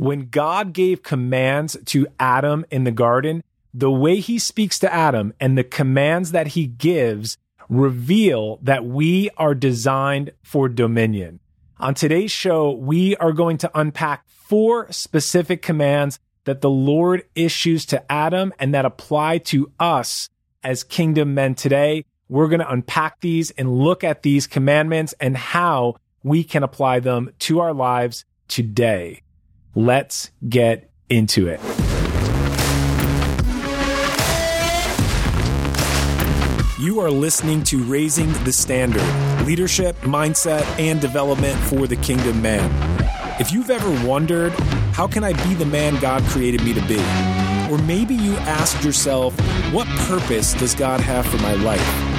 When God gave commands to Adam in the garden, the way he speaks to Adam and the commands that he gives reveal that we are designed for dominion. On today's show, we are going to unpack four specific commands that the Lord issues to Adam and that apply to us as kingdom men today. We're going to unpack these and look at these commandments and how we can apply them to our lives today. Let's get into it. You are listening to Raising the Standard Leadership, Mindset, and Development for the Kingdom Man. If you've ever wondered, how can I be the man God created me to be? Or maybe you asked yourself, what purpose does God have for my life?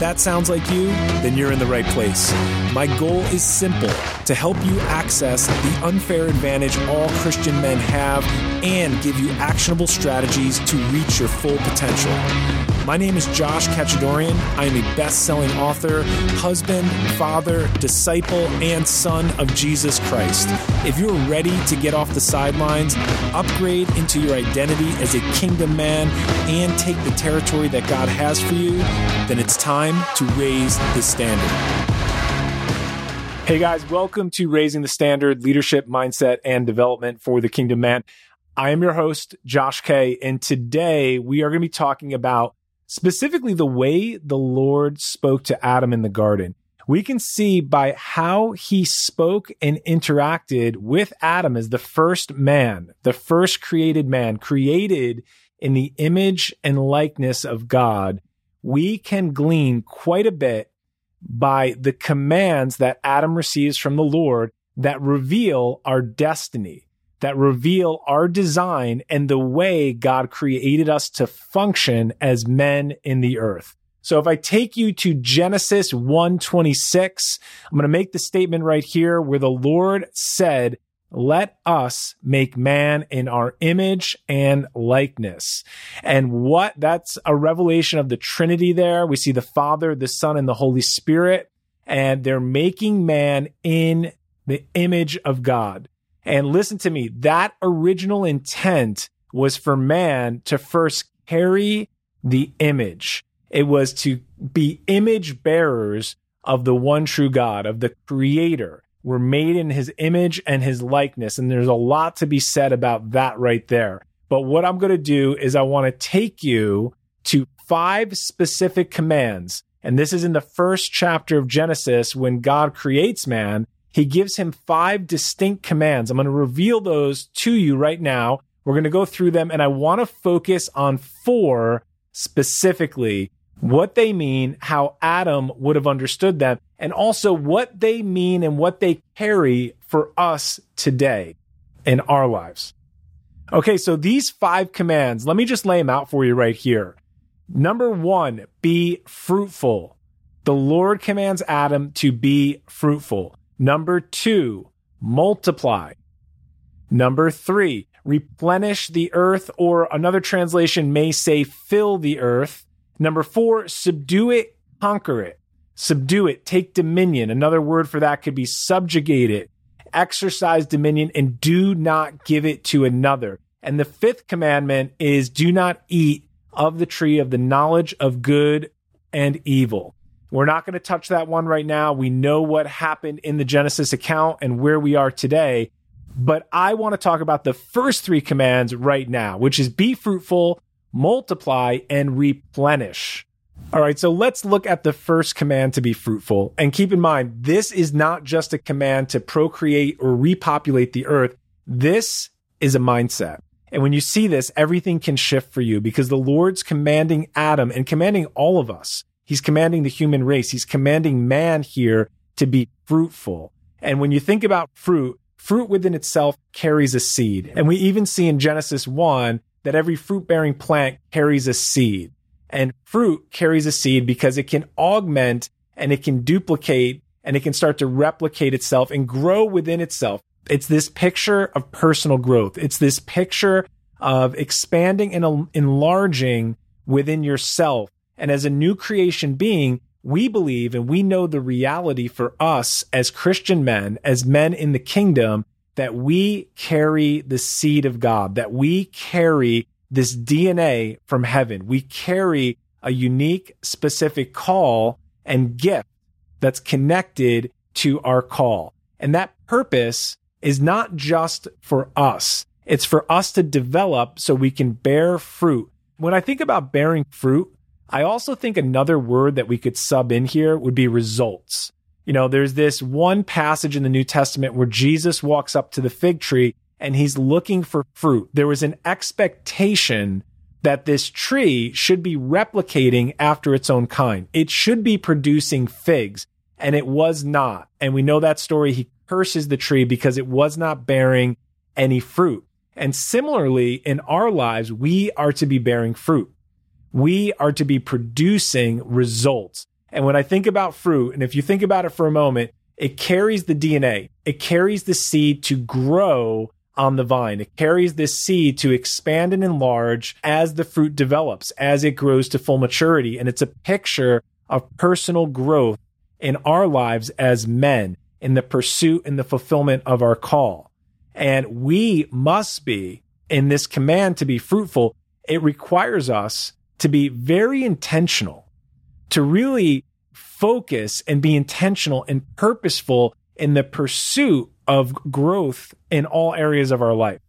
That sounds like you, then you're in the right place. My goal is simple to help you access the unfair advantage all Christian men have and give you actionable strategies to reach your full potential. My name is Josh Kachadorian. I am a best selling author, husband, father, disciple, and son of Jesus Christ. If you're ready to get off the sidelines, upgrade into your identity as a kingdom man, and take the territory that God has for you, then it's time to raise the standard. Hey guys, welcome to Raising the Standard Leadership, Mindset, and Development for the Kingdom Man. I am your host, Josh K, and today we are going to be talking about specifically the way the Lord spoke to Adam in the garden. We can see by how he spoke and interacted with Adam as the first man, the first created man, created in the image and likeness of God. We can glean quite a bit by the commands that Adam receives from the Lord that reveal our destiny that reveal our design and the way God created us to function as men in the earth. So if I take you to Genesis 126, I'm going to make the statement right here where the Lord said, let us make man in our image and likeness. And what that's a revelation of the Trinity there. We see the Father, the Son, and the Holy Spirit, and they're making man in the image of God. And listen to me, that original intent was for man to first carry the image. It was to be image bearers of the one true God, of the creator. We're made in his image and his likeness. And there's a lot to be said about that right there. But what I'm going to do is I want to take you to five specific commands. And this is in the first chapter of Genesis when God creates man he gives him five distinct commands. I'm going to reveal those to you right now. We're going to go through them, and I want to focus on four specifically what they mean, how Adam would have understood them, and also what they mean and what they carry for us today in our lives. Okay, so these five commands, let me just lay them out for you right here. Number one, be fruitful. The Lord commands Adam to be fruitful. Number two, multiply. Number three, replenish the earth, or another translation may say fill the earth. Number four, subdue it, conquer it. Subdue it, take dominion. Another word for that could be subjugate it, exercise dominion, and do not give it to another. And the fifth commandment is do not eat of the tree of the knowledge of good and evil. We're not going to touch that one right now. We know what happened in the Genesis account and where we are today. But I want to talk about the first three commands right now, which is be fruitful, multiply, and replenish. All right, so let's look at the first command to be fruitful. And keep in mind, this is not just a command to procreate or repopulate the earth. This is a mindset. And when you see this, everything can shift for you because the Lord's commanding Adam and commanding all of us He's commanding the human race. He's commanding man here to be fruitful. And when you think about fruit, fruit within itself carries a seed. And we even see in Genesis 1 that every fruit bearing plant carries a seed. And fruit carries a seed because it can augment and it can duplicate and it can start to replicate itself and grow within itself. It's this picture of personal growth. It's this picture of expanding and enlarging within yourself and as a new creation being, we believe and we know the reality for us as Christian men, as men in the kingdom, that we carry the seed of God, that we carry this DNA from heaven. We carry a unique, specific call and gift that's connected to our call. And that purpose is not just for us. It's for us to develop so we can bear fruit. When I think about bearing fruit, I also think another word that we could sub in here would be results. You know, there's this one passage in the New Testament where Jesus walks up to the fig tree and he's looking for fruit. There was an expectation that this tree should be replicating after its own kind. It should be producing figs, and it was not. And we know that story. He curses the tree because it was not bearing any fruit. And similarly, in our lives, we are to be bearing fruit. We are to be producing results. And when I think about fruit, and if you think about it for a moment, it carries the DNA. It carries the seed to grow on the vine. It carries this seed to expand and enlarge as the fruit develops, as it grows to full maturity. And it's a picture of personal growth in our lives as men in the pursuit and the fulfillment of our call. And we must be in this command to be fruitful. It requires us to be very intentional, to really focus and be intentional and purposeful in the pursuit of growth in all areas of our life.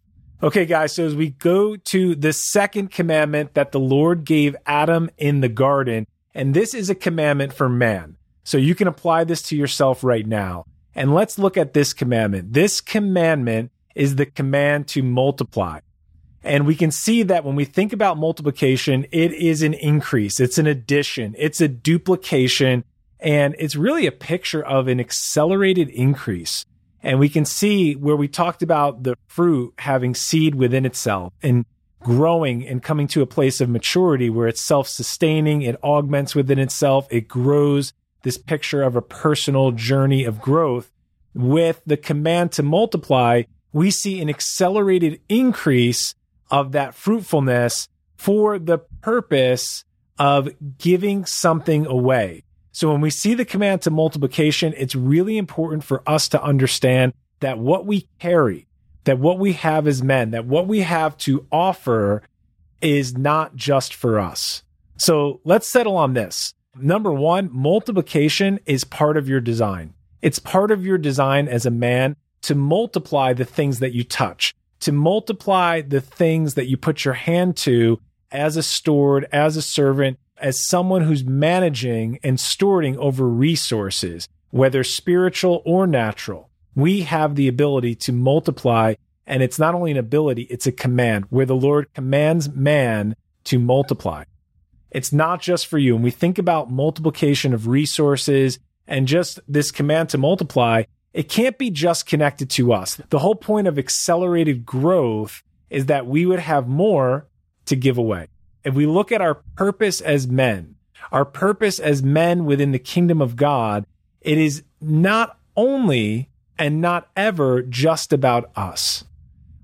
Okay, guys, so as we go to the second commandment that the Lord gave Adam in the garden, and this is a commandment for man. So you can apply this to yourself right now. And let's look at this commandment. This commandment is the command to multiply. And we can see that when we think about multiplication, it is an increase. It's an addition. It's a duplication. And it's really a picture of an accelerated increase. And we can see where we talked about the fruit having seed within itself and growing and coming to a place of maturity where it's self sustaining, it augments within itself, it grows this picture of a personal journey of growth. With the command to multiply, we see an accelerated increase of that fruitfulness for the purpose of giving something away. So when we see the command to multiplication, it's really important for us to understand that what we carry, that what we have as men, that what we have to offer is not just for us. So let's settle on this. Number one, multiplication is part of your design. It's part of your design as a man to multiply the things that you touch, to multiply the things that you put your hand to as a steward, as a servant, as someone who's managing and stewarding over resources, whether spiritual or natural, we have the ability to multiply. And it's not only an ability, it's a command where the Lord commands man to multiply. It's not just for you. And we think about multiplication of resources and just this command to multiply, it can't be just connected to us. The whole point of accelerated growth is that we would have more to give away if we look at our purpose as men, our purpose as men within the kingdom of God, it is not only and not ever just about us.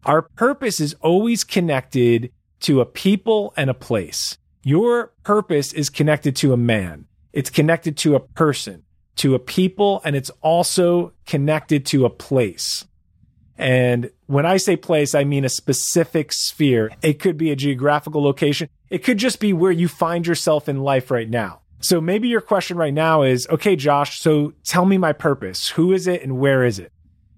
Our purpose is always connected to a people and a place. Your purpose is connected to a man. It's connected to a person, to a people, and it's also connected to a place. And when I say place, I mean a specific sphere. It could be a geographical location. It could just be where you find yourself in life right now. So maybe your question right now is, okay, Josh, so tell me my purpose. Who is it and where is it?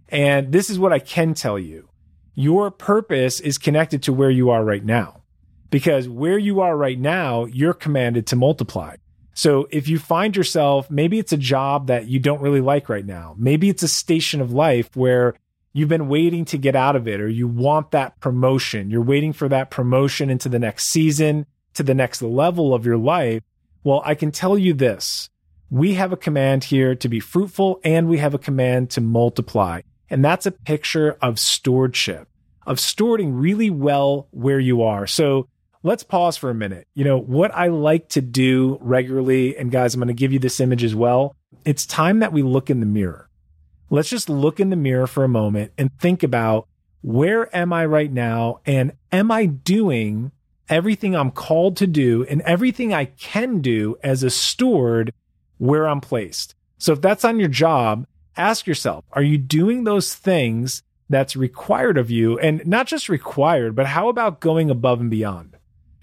And this is what I can tell you. Your purpose is connected to where you are right now because where you are right now, you're commanded to multiply. So if you find yourself, maybe it's a job that you don't really like right now. Maybe it's a station of life where you've been waiting to get out of it or you want that promotion. You're waiting for that promotion into the next season, to the next level of your life. Well, I can tell you this. We have a command here to be fruitful and we have a command to multiply. And that's a picture of stewardship, of stewarding really well where you are. So let's pause for a minute. You know, what I like to do regularly, and guys, I'm going to give you this image as well. It's time that we look in the mirror let's just look in the mirror for a moment and think about where am I right now? And am I doing everything I'm called to do and everything I can do as a steward where I'm placed? So if that's on your job, ask yourself, are you doing those things that's required of you. And not just required, but how about going above and beyond?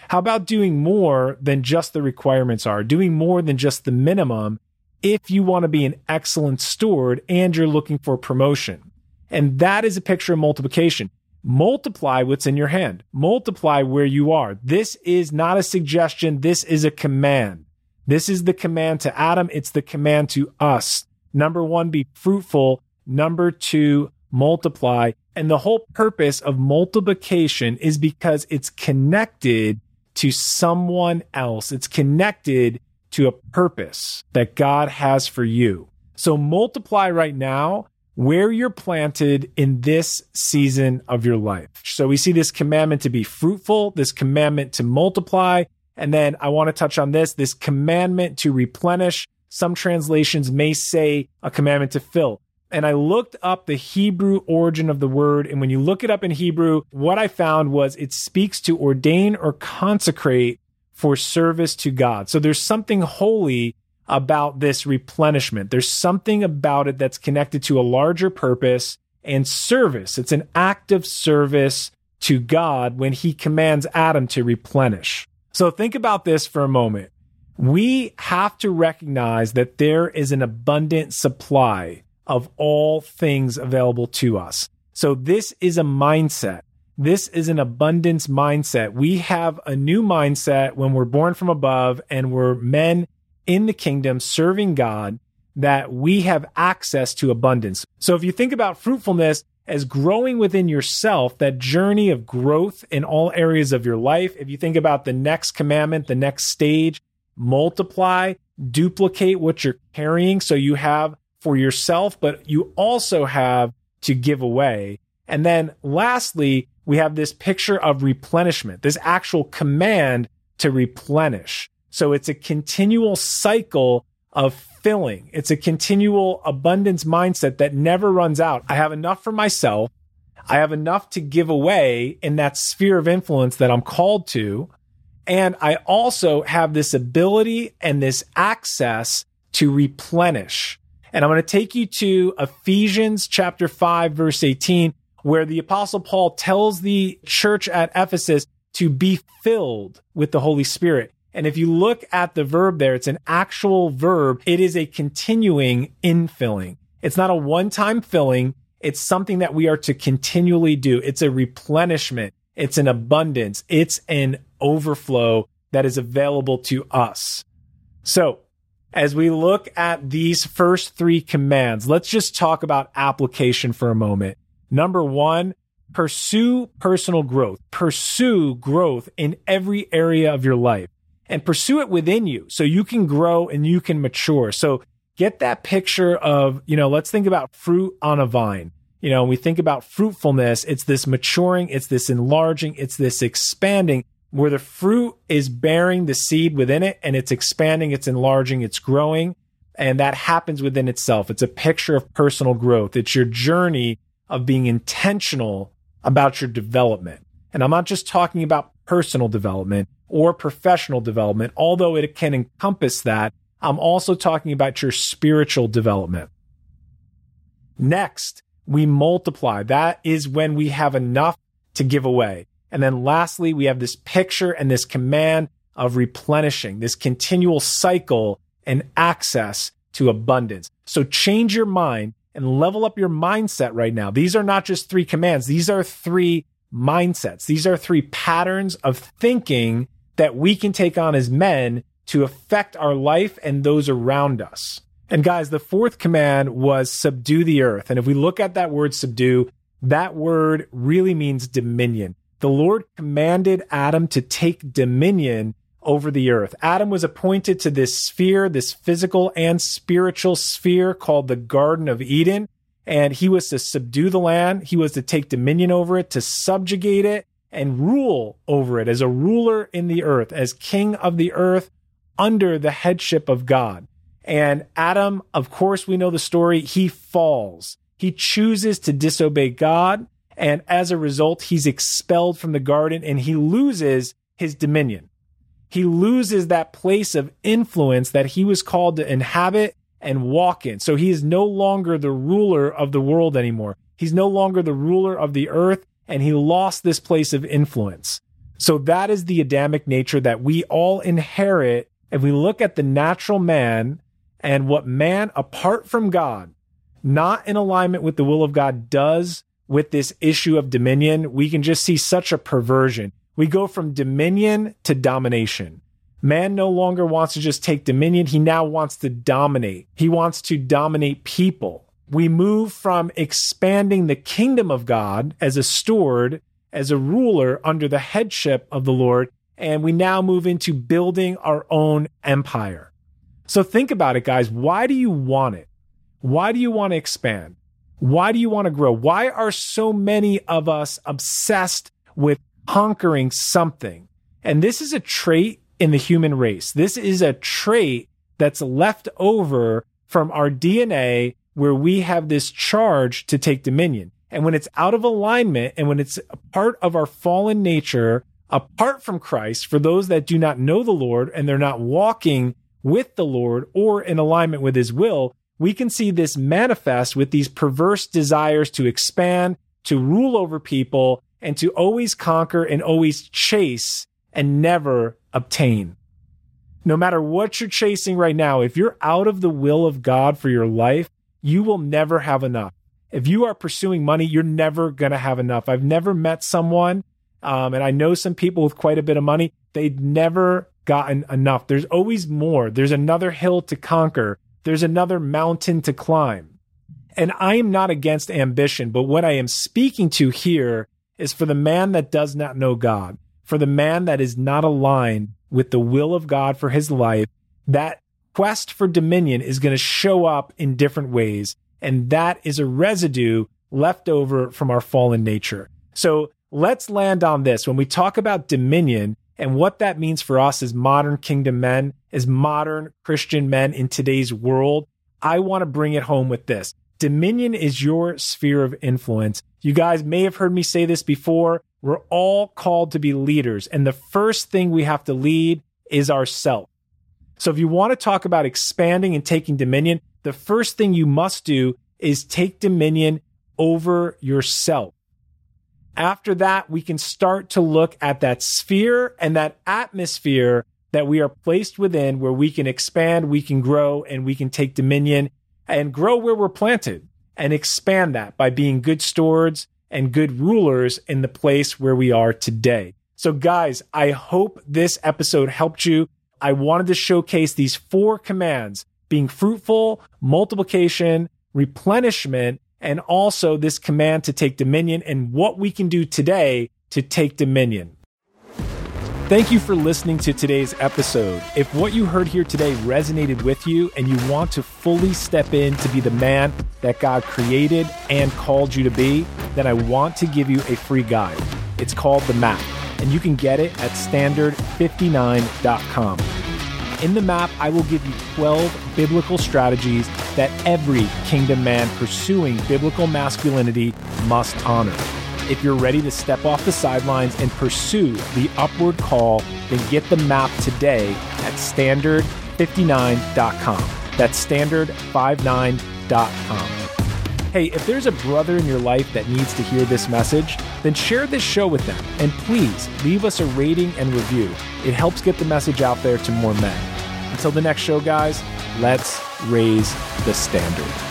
How about doing more than just the requirements are, doing more than just the minimum if you want to be an excellent steward and you're looking for promotion? And that is a picture of multiplication. Multiply what's in your hand. Multiply where you are. This is not a suggestion. This is a command. This is the command to Adam. It's the command to us. Number one, be fruitful. Number two, multiply. And the whole purpose of multiplication is because it's connected to someone else. It's connected to a purpose that God has for you. So multiply right now where you're planted in this season of your life. So we see this commandment to be fruitful, this commandment to multiply. And then I want to touch on this, this commandment to replenish. Some translations may say a commandment to fill. And I looked up the Hebrew origin of the word. And when you look it up in Hebrew, what I found was it speaks to ordain or consecrate for service to God. So there's something holy about this replenishment. There's something about it that's connected to a larger purpose and service. It's an act of service to God when he commands Adam to replenish. So think about this for a moment. We have to recognize that there is an abundant supply of all things available to us. So this is a mindset. This is an abundance mindset. We have a new mindset when we're born from above and we're men in the kingdom serving God that we have access to abundance. So if you think about fruitfulness as growing within yourself, that journey of growth in all areas of your life, if you think about the next commandment, the next stage, multiply, duplicate what you're carrying so you have for yourself, but you also have to give away. And then lastly, we have this picture of replenishment, this actual command to replenish. So it's a continual cycle of filling. It's a continual abundance mindset that never runs out. I have enough for myself. I have enough to give away in that sphere of influence that I'm called to. And I also have this ability and this access to replenish. And I'm going to take you to Ephesians chapter 5, verse 18, where the apostle Paul tells the church at Ephesus to be filled with the Holy Spirit. And if you look at the verb there, it's an actual verb. It is a continuing infilling. It's not a one time filling. It's something that we are to continually do. It's a replenishment. It's an abundance. It's an overflow that is available to us. So as we look at these first three commands, let's just talk about application for a moment. Number one, pursue personal growth. Pursue growth in every area of your life and pursue it within you so you can grow and you can mature. So get that picture of, you know, let's think about fruit on a vine. You know, we think about fruitfulness, it's this maturing, it's this enlarging, it's this expanding where the fruit is bearing the seed within it and it's expanding, it's enlarging, it's growing. And that happens within itself. It's a picture of personal growth. It's your journey of being intentional about your development. And I'm not just talking about personal development or professional development, although it can encompass that. I'm also talking about your spiritual development. Next, we multiply. That is when we have enough to give away. And then lastly, we have this picture and this command of replenishing, this continual cycle and access to abundance. So change your mind and level up your mindset right now. These are not just three commands. These are three mindsets. These are three patterns of thinking that we can take on as men to affect our life and those around us. And guys, the fourth command was subdue the earth. And if we look at that word subdue, that word really means dominion. The Lord commanded Adam to take dominion over the earth. Adam was appointed to this sphere, this physical and spiritual sphere called the Garden of Eden and he was to subdue the land. He was to take dominion over it, to subjugate it and rule over it as a ruler in the earth, as king of the earth under the headship of God. And Adam, of course, we know the story. He falls. He chooses to disobey God. And as a result, he's expelled from the garden and he loses his dominion. He loses that place of influence that he was called to inhabit and walk in. So he is no longer the ruler of the world anymore. He's no longer the ruler of the earth and he lost this place of influence. So that is the Adamic nature that we all inherit. If we look at the natural man and what man apart from God, not in alignment with the will of God does with this issue of dominion, we can just see such a perversion. We go from dominion to domination. Man no longer wants to just take dominion. He now wants to dominate. He wants to dominate people. We move from expanding the kingdom of God as a steward, as a ruler under the headship of the Lord, and we now move into building our own empire. So think about it, guys. Why do you want it? Why do you want to expand? Why do you want to grow? Why are so many of us obsessed with conquering something? And this is a trait in the human race. This is a trait that's left over from our DNA where we have this charge to take dominion. And when it's out of alignment and when it's a part of our fallen nature, apart from Christ, for those that do not know the Lord and they're not walking with the Lord or in alignment with his will, we can see this manifest with these perverse desires to expand, to rule over people, and to always conquer and always chase and never obtain. No matter what you're chasing right now, if you're out of the will of God for your life, you will never have enough. If you are pursuing money, you're never going to have enough. I've never met someone, um, and I know some people with quite a bit of money, they've never gotten enough. There's always more. There's another hill to conquer. There's another mountain to climb. And I am not against ambition, but what I am speaking to here is for the man that does not know God, for the man that is not aligned with the will of God for his life, that quest for dominion is going to show up in different ways. And that is a residue left over from our fallen nature. So let's land on this. When we talk about dominion, and what that means for us as modern kingdom men, as modern Christian men in today's world, I want to bring it home with this. Dominion is your sphere of influence. You guys may have heard me say this before. We're all called to be leaders. And the first thing we have to lead is ourself. So if you want to talk about expanding and taking dominion, the first thing you must do is take dominion over yourself. After that, we can start to look at that sphere and that atmosphere that we are placed within where we can expand, we can grow, and we can take dominion and grow where we're planted and expand that by being good stewards and good rulers in the place where we are today. So, guys, I hope this episode helped you. I wanted to showcase these four commands being fruitful, multiplication, replenishment, and also this command to take dominion and what we can do today to take dominion. Thank you for listening to today's episode. If what you heard here today resonated with you and you want to fully step in to be the man that God created and called you to be, then I want to give you a free guide. It's called The Map, and you can get it at standard59.com. In the map, I will give you 12 biblical strategies that every kingdom man pursuing biblical masculinity must honor. If you're ready to step off the sidelines and pursue the upward call, then get the map today at standard59.com. That's standard59.com. Hey, if there's a brother in your life that needs to hear this message, then share this show with them. And please leave us a rating and review. It helps get the message out there to more men. Until the next show, guys, let's raise the standard.